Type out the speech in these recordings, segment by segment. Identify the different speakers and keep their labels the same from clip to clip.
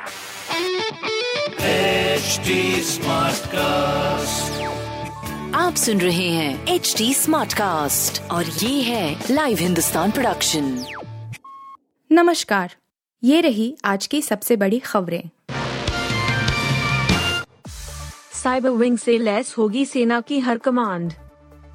Speaker 1: HD Smartcast.
Speaker 2: आप सुन रहे हैं एच डी स्मार्ट कास्ट और ये है लाइव हिंदुस्तान प्रोडक्शन
Speaker 3: नमस्कार ये रही आज की सबसे बड़ी खबरें।
Speaker 4: साइबर विंग से लैस होगी सेना की हर कमांड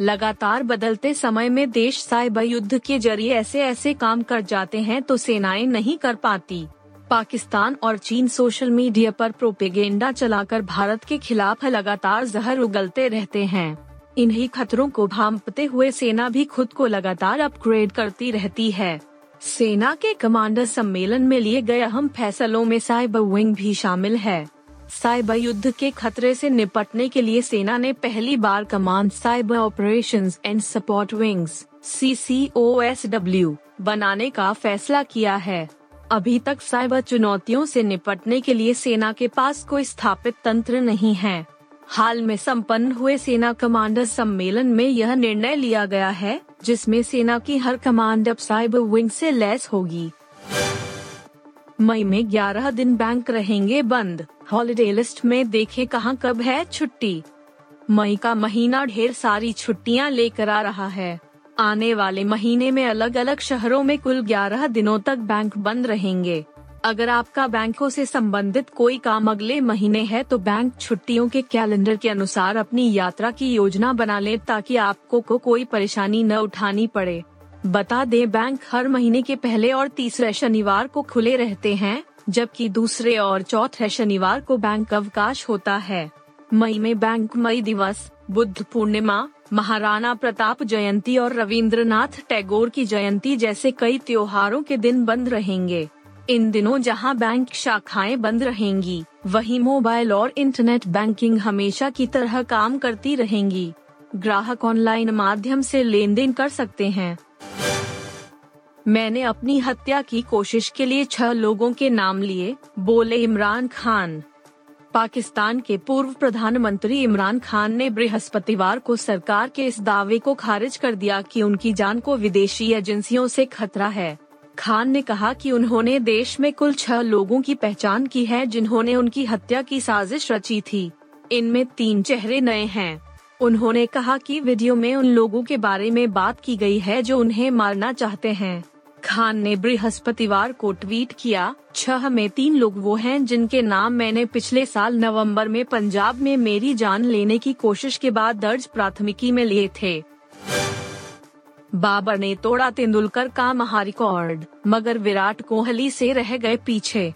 Speaker 4: लगातार बदलते समय में देश साइबर युद्ध के ज़रिए ऐसे ऐसे काम कर जाते हैं तो सेनाएँ नहीं कर पाती। पाकिस्तान और चीन सोशल मीडिया पर प्रोपेगेंडा चलाकर भारत के खिलाफ लगातार जहर उगलते रहते हैं। इन्हीं खतरों को भांपते हुए सेना भी खुद को लगातार अपग्रेड करती रहती है। सेना के कमांडर सम्मेलन में लिए गए अहम फैसलों में साइबर विंग भी शामिल है। साइबर युद्ध के खतरे से निपटने के लिए सेना ने पहली बार command cyber operations and support wings CCOSW बनाने का फैसला किया है। अभी तक साइबर चुनौतियों से निपटने के लिए सेना के पास कोई स्थापित तंत्र नहीं है। हाल में संपन्न हुए सेना कमांडर सम्मेलन में यह निर्णय लिया गया है, जिसमें सेना की हर कमांड अब साइबर विंग से लैस होगी। मई में 11 दिन बैंक रहेंगे बंद। हॉलिडे लिस्ट में देखें कहाँ कब है छुट्टी। मई का महीना ढेर सारी छुट्टियाँ लेकर आ रहा है। आने वाले महीने में अलग अलग शहरों में कुल 11 दिनों तक बैंक बंद रहेंगे। अगर आपका बैंकों से संबंधित कोई काम अगले महीने है तो बैंक छुट्टियों के कैलेंडर के अनुसार अपनी यात्रा की योजना बना ले ताकि आपको को कोई परेशानी न उठानी पड़े। बता दें, बैंक हर महीने के पहले और तीसरे शनिवार को खुले रहते हैं, जबकि दूसरे और चौथे शनिवार को बैंक अवकाश होता है। मई में बैंक मई दिवस बुद्ध पूर्णिमा, महाराणा प्रताप जयंती और रविंद्रनाथ टैगोर की जयंती जैसे कई त्योहारों के दिन बंद रहेंगे। इन दिनों जहाँ बैंक शाखाएँ बंद रहेंगी, वहीं मोबाइल और इंटरनेट बैंकिंग हमेशा की तरह काम करती रहेंगी। ग्राहक ऑनलाइन माध्यम से लेन देन कर सकते हैं। मैंने अपनी हत्या की कोशिश के लिए छह लोगों के नाम लिए, बोले इमरान खान। पाकिस्तान के पूर्व प्रधानमंत्री इमरान खान ने बृहस्पतिवार को सरकार के इस दावे को खारिज कर दिया कि उनकी जान को विदेशी एजेंसियों से खतरा है। खान ने कहा कि उन्होंने देश में कुल छह लोगों की पहचान की है जिन्होंने उनकी हत्या की साजिश रची थी। इनमें तीन चेहरे नए हैं। उन्होंने कहा कि वीडियो में उन लोगों के बारे में बात की गई है जो उन्हें मारना चाहते हैं। खान ने बृहस्पतिवार को ट्वीट किया, छह में तीन लोग वो हैं जिनके नाम मैंने पिछले साल नवंबर में पंजाब में मेरी जान लेने की कोशिश के बाद दर्ज प्राथमिकी में लिए थे। बाबर ने तोड़ा तेंदुलकर का महारिकॉर्ड, मगर विराट कोहली से रह गए पीछे।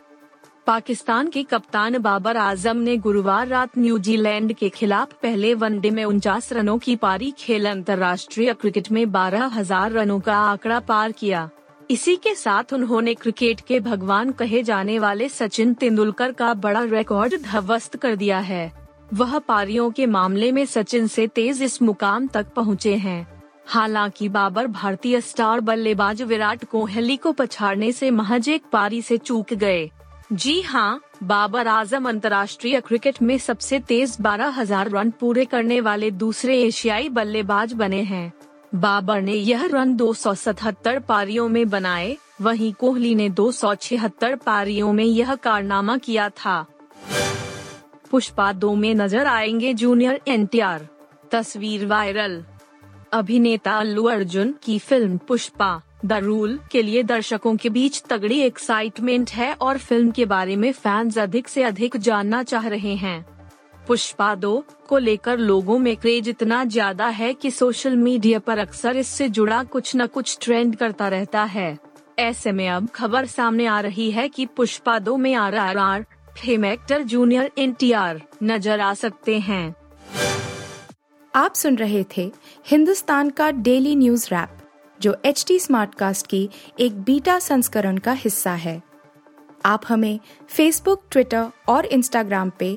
Speaker 4: पाकिस्तान के कप्तान बाबर आज़म ने गुरुवार रात न्यूजीलैंड के खिलाफ पहले वनडे में उनचास रनों की पारी खेल अंतर्राष्ट्रीय क्रिकेट में बारह हज़ार रनों का आंकड़ा पार किया। इसी के साथ उन्होंने क्रिकेट के भगवान कहे जाने वाले सचिन तेंदुलकर का बड़ा रिकॉर्ड ध्वस्त कर दिया है। वह पारियों के मामले में सचिन से तेज इस मुकाम तक पहुँचे हैं। हालाँकि बाबर भारतीय स्टार बल्लेबाज विराट कोहली को पछाड़ने से महज एक पारी से चूक गए। जी हाँ बाबर आज़म अंतर्राष्ट्रीय क्रिकेट में सबसे तेज बारह हज़ार रन पूरे करने वाले दूसरे एशियाई बल्लेबाज बने हैं। बाबर ने यह रन 277 पारियों में बनाए, वहीं कोहली ने 276 पारियों में यह कारनामा किया था। पुष्पा दो में नज़र आएँगे जूनियर एनटीआर। तस्वीर वायरल। अभिनेता अल्लू अर्जुन की फ़िल्म पुष्पा, द रूल के लिए दर्शकों के बीच तगड़ी एक्साइटमेंट है और फ़िल्म के बारे में फैंस अधिक से अधिक जानना चाह रहे हैं। पुष्पा दो को लेकर लोगों में क्रेज इतना ज़्यादा है कि सोशल मीडिया पर अक्सर इससे जुड़ा कुछ न कुछ ट्रेंड करता रहता है। ऐसे में अब खबर सामने आ रही है कि पुष्पा दो में R R R fame actor junior NTR नज़र आ सकते हैं।
Speaker 3: आप सुन रहे थे हिंदुस्तान का डेली न्यूज़ रैप, जो एच टी स्मार्ट कास्ट की एक बीटा संस्करण का हिस्सा है। आप हमें फेसबुक ट्विटर और इंस्टाग्राम पे